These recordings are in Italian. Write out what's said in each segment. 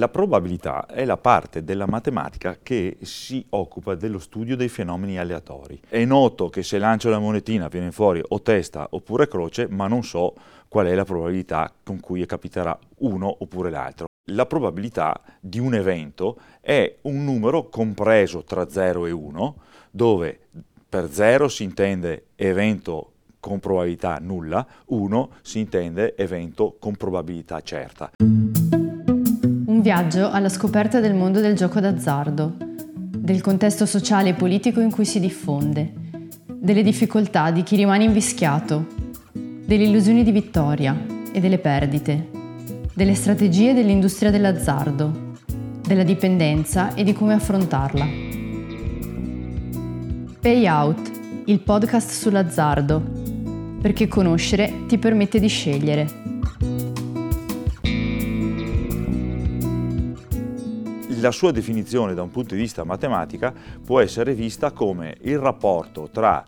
La probabilità è la parte della matematica che si occupa dello studio dei fenomeni aleatori. È noto che se lancio la monetina viene fuori o testa oppure croce, ma non so qual è la probabilità con cui capiterà uno oppure l'altro. La probabilità di un evento è un numero compreso tra 0 e 1, dove per 0 si intende evento con probabilità nulla, 1 si intende evento con probabilità certa. Un viaggio alla scoperta del mondo del gioco d'azzardo, del contesto sociale e politico in cui si diffonde, delle difficoltà di chi rimane invischiato, delle illusioni di vittoria e delle perdite, delle strategie dell'industria dell'azzardo, della dipendenza e di come affrontarla. Payout, il podcast sull'azzardo, perché conoscere ti permette di scegliere. La sua definizione da un punto di vista matematica può essere vista come il rapporto tra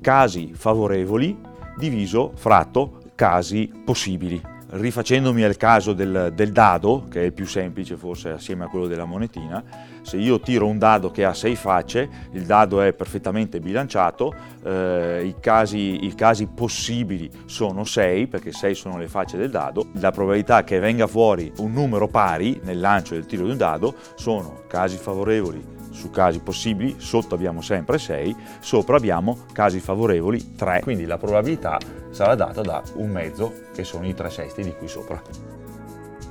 casi favorevoli diviso fratto casi possibili rifacendomi al caso del, del, dado, che è il più semplice forse assieme a quello della monetina, se io tiro un dado che ha sei facce, il dado è perfettamente bilanciato, eh, i, casi, i, casi, possibili sono sei, perché sei sono le facce del dado, la probabilità che venga fuori un numero pari nel lancio del tiro di un dado sono casi favorevoli su casi possibili, sotto abbiamo sempre 6, sopra abbiamo casi favorevoli 3, quindi la probabilità sarà data da un mezzo che sono i 3 sesti di qui sopra.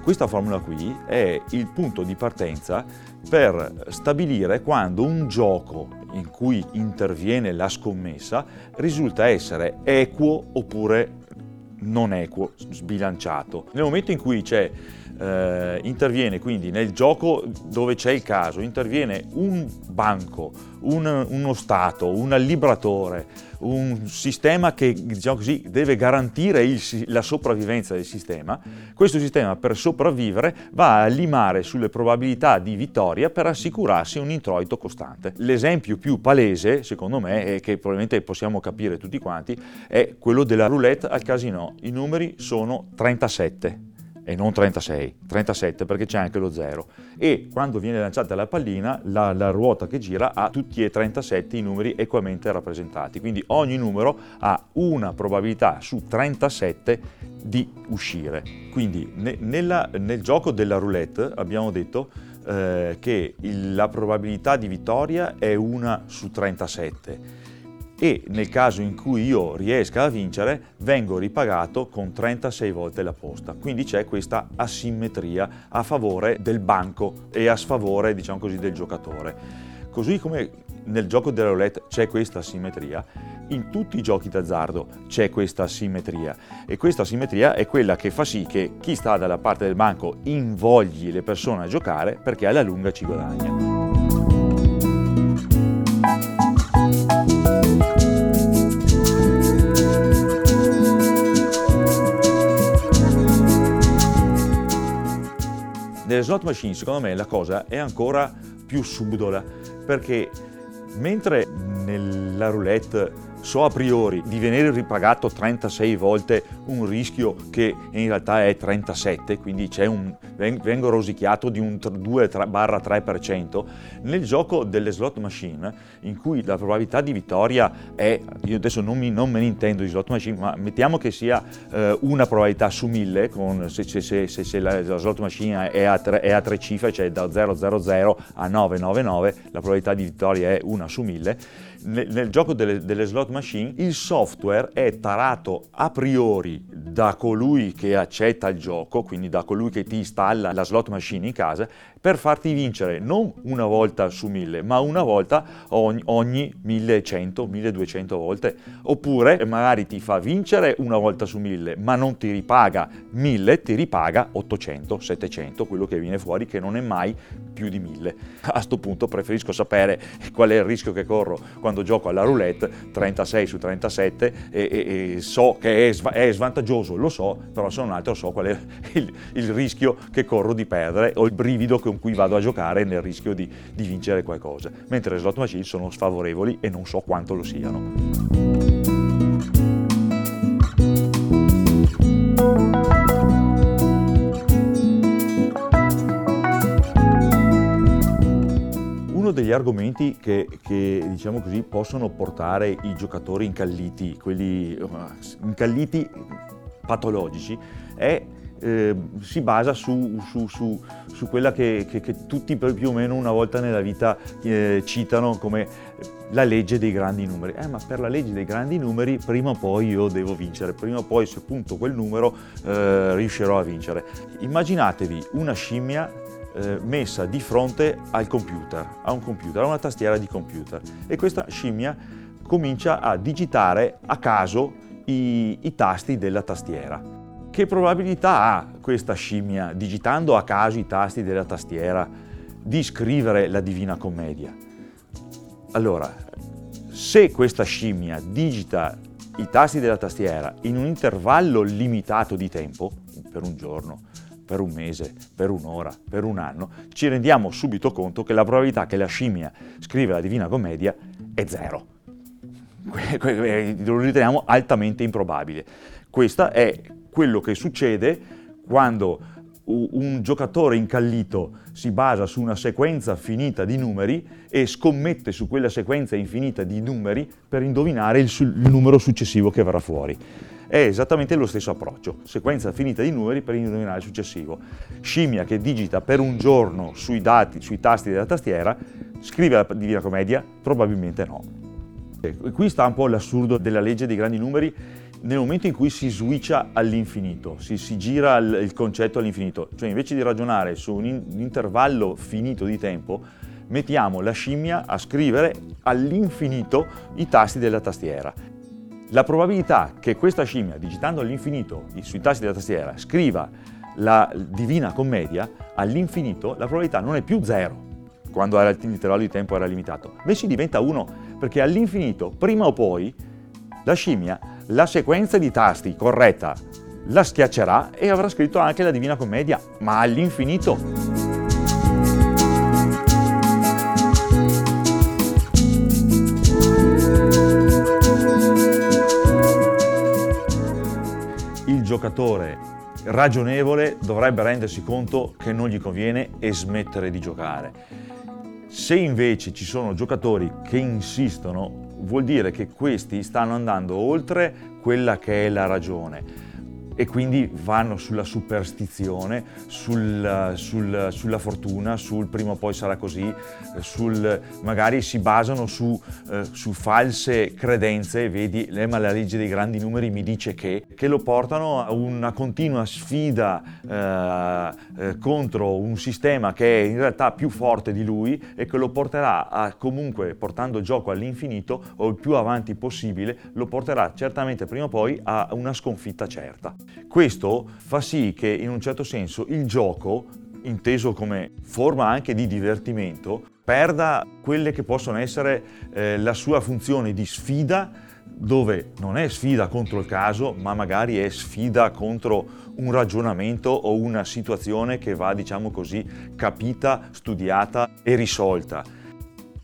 Questa formula qui è il punto di partenza per stabilire quando un gioco in cui interviene la scommessa risulta essere equo oppure non equo, sbilanciato. Nel momento in cui c'è eh, interviene quindi nel gioco dove c'è il caso, interviene un banco, un, uno Stato, un allibratore, un sistema che diciamo così, deve garantire il, la sopravvivenza del sistema, questo sistema per sopravvivere va a limare sulle probabilità di vittoria per assicurarsi un introito costante. L'esempio più palese, secondo me, e che probabilmente possiamo capire tutti quanti, è quello della roulette al casino. I numeri sono 37 e non 36, 37 perché c'è anche lo 0 e quando viene lanciata la pallina la, la, ruota che gira ha tutti e 37 i numeri equamente rappresentati, quindi ogni numero ha una probabilità su 37 di uscire. Quindi ne, nella, nel gioco della roulette abbiamo detto eh, che il, la probabilità di vittoria è una su 37 e nel caso in cui io riesca a vincere vengo ripagato con 36 volte la posta. Quindi c'è questa asimmetria a favore del banco e a sfavore diciamo così, del giocatore. Così come nel gioco della roulette c'è questa asimmetria, in tutti i giochi d'azzardo c'è questa asimmetria e questa asimmetria è quella che fa sì che chi sta dalla parte del banco invogli le persone a giocare perché alla lunga ci guadagna. Nelle slot machine secondo me la cosa è ancora più subdola perché mentre nella roulette so a priori di venire ripagato 36 volte un rischio che in realtà è 37, quindi un, vengo rosicchiato di un 2-3%, nel gioco delle slot machine, in cui la probabilità di vittoria è, io adesso non, mi, non me ne intendo di slot machine, ma mettiamo che sia eh, una probabilità su 1000, con, se, se, se, se la, la, slot machine è a, tre, è a tre cifre, cioè da 000 a 999, la probabilità di vittoria è una su 1000, nel, nel gioco delle, delle, slot machine il software è tarato a priori da colui che accetta il gioco, quindi da colui che ti installa la slot machine in casa, per farti vincere non una volta su mille, ma una volta ogni, ogni 1100, 1200 volte. Oppure magari ti fa vincere una volta su mille, ma non ti ripaga 1000, ti ripaga 800, 700, quello che viene fuori che non è mai più di 1000. A questo punto preferisco sapere qual è il rischio che corro quando gioco alla roulette, 36 su 37, e, e, e so che è, è, svantaggioso, lo so, però se non altro so qual è il, il rischio che corro di perdere o il brivido con cui vado a giocare nel rischio di, di vincere qualcosa, mentre le slot machine sono sfavorevoli e non so quanto lo siano. Degli argomenti che, che diciamo così, possono portare i giocatori incalliti, quelli uh, incalliti patologici, è eh, si basa su, su, su, su quella che, che, che, tutti più o meno una volta nella vita eh, citano come la legge dei grandi numeri. Eh, ma per la legge dei grandi numeri prima o poi io devo vincere, prima o poi se punto quel numero eh, riuscirò a vincere. Immaginatevi una scimmia eh, messa di fronte al computer, a un computer, a una tastiera di computer e questa scimmia comincia a digitare a caso i, i tasti della tastiera. Che probabilità ha questa scimmia, digitando a caso i tasti della tastiera, di scrivere la Divina Commedia? Allora, se questa scimmia digita i tasti della tastiera in un intervallo limitato di tempo, per un giorno, per un mese, per un'ora, per un anno, ci rendiamo subito conto che la probabilità che la scimmia scriva la Divina Commedia è zero. Lo riteniamo altamente improbabile. Questa è quello che succede quando un giocatore incallito si basa su una sequenza finita di numeri e scommette su quella sequenza infinita di numeri per indovinare il, il numero successivo che verrà fuori. È esattamente lo stesso approccio, sequenza finita di numeri per indovinare il successivo. Scimmia che digita per un giorno sui dati, sui tasti della tastiera, scrive la Divina Commedia? Probabilmente no. E qui sta un po' l'assurdo della legge dei grandi numeri nel momento in cui si switcha all'infinito, si, si gira il, il, concetto all'infinito, cioè invece di ragionare su un, in, un intervallo finito di tempo, mettiamo la scimmia a scrivere all'infinito i tasti della tastiera. La probabilità che questa scimmia, digitando all'infinito sui tasti della tastiera, scriva la Divina Commedia all'infinito, la probabilità non è più zero, quando l'intervallo di tempo era limitato, bensì diventa 1, perché all'infinito, prima o poi, la scimmia la sequenza di tasti corretta la schiaccerà e avrà scritto anche la Divina Commedia, ma all'infinito. Giocatore ragionevole dovrebbe rendersi conto che non gli conviene e smettere di giocare. Se invece ci sono giocatori che insistono, vuol dire che questi stanno andando oltre quella che è la ragione e quindi vanno sulla superstizione, sul, sul, sulla fortuna, sul prima o poi sarà così, sul, magari si basano su, eh, su, false credenze, vedi, ma la legge dei grandi numeri mi dice che, che lo portano a una continua sfida eh, eh, contro un sistema che è in realtà più forte di lui e che lo porterà a comunque, portando il gioco all'infinito o il più avanti possibile, lo porterà certamente prima o poi a una sconfitta certa. Questo fa sì che in un certo senso il gioco, inteso come forma anche di divertimento, perda quelle che possono essere eh, la sua funzione di sfida dove non è sfida contro il caso, ma magari è sfida contro un ragionamento o una situazione che va, diciamo così, capita, studiata e risolta.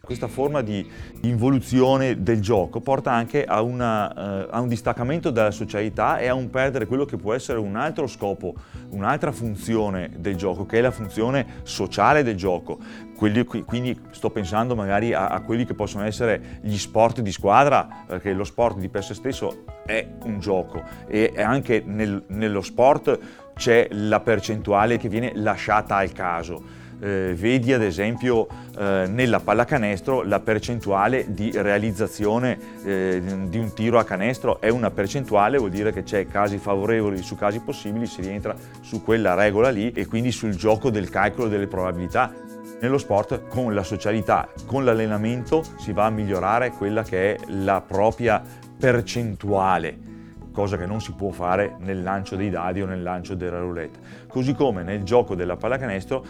Questa forma di involuzione del gioco porta anche a, una, uh, a, un distaccamento dalla socialità e a un perdere quello che può essere un altro scopo, un'altra funzione del gioco, che è la funzione sociale del gioco. Quelli, quindi sto pensando magari a, a, quelli che possono essere gli sport di squadra, perché lo sport di per sé stesso è un gioco e anche nel, nello sport c'è la percentuale che viene lasciata al caso eh, vedi ad esempio eh, nella pallacanestro la percentuale di realizzazione eh, di un tiro a canestro è una percentuale, vuol dire che c'è casi favorevoli su casi possibili, si rientra su quella regola lì e quindi sul gioco del calcolo delle probabilità. Nello sport con la socialità, con l'allenamento si va a migliorare quella che è la propria percentuale cosa che non si può fare nel lancio dei dadi o nel lancio della roulette. Così come nel gioco della pallacanestro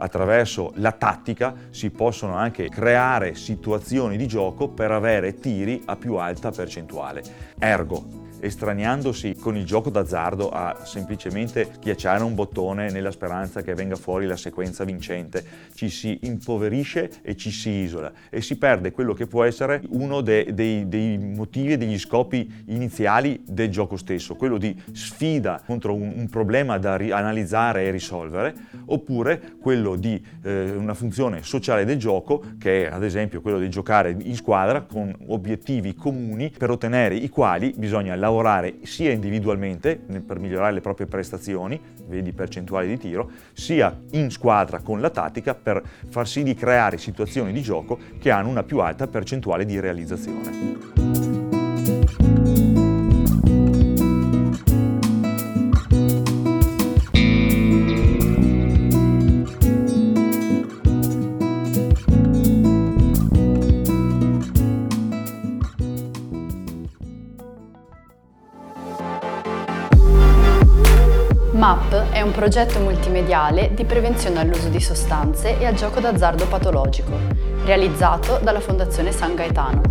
attraverso la tattica si possono anche creare situazioni di gioco per avere tiri a più alta percentuale. Ergo, estraniandosi con il gioco d'azzardo a semplicemente schiacciare un bottone nella speranza che venga fuori la sequenza vincente, ci si impoverisce e ci si isola e si perde quello che può essere uno dei, dei, dei motivi e degli scopi iniziali del gioco stesso, quello di sfida contro un, un problema da ri- analizzare e risolvere, oppure quello di eh, una funzione sociale del gioco, che è ad esempio quello di giocare in squadra con obiettivi comuni. Per ottenere i quali bisogna lavorare sia individualmente per migliorare le proprie prestazioni, vedi percentuali di tiro, sia in squadra con la tattica per far sì di creare situazioni di gioco che hanno una più alta percentuale di realizzazione. MAP è un progetto multimediale di prevenzione all'uso di sostanze e al gioco d'azzardo patologico, realizzato dalla Fondazione San Gaetano.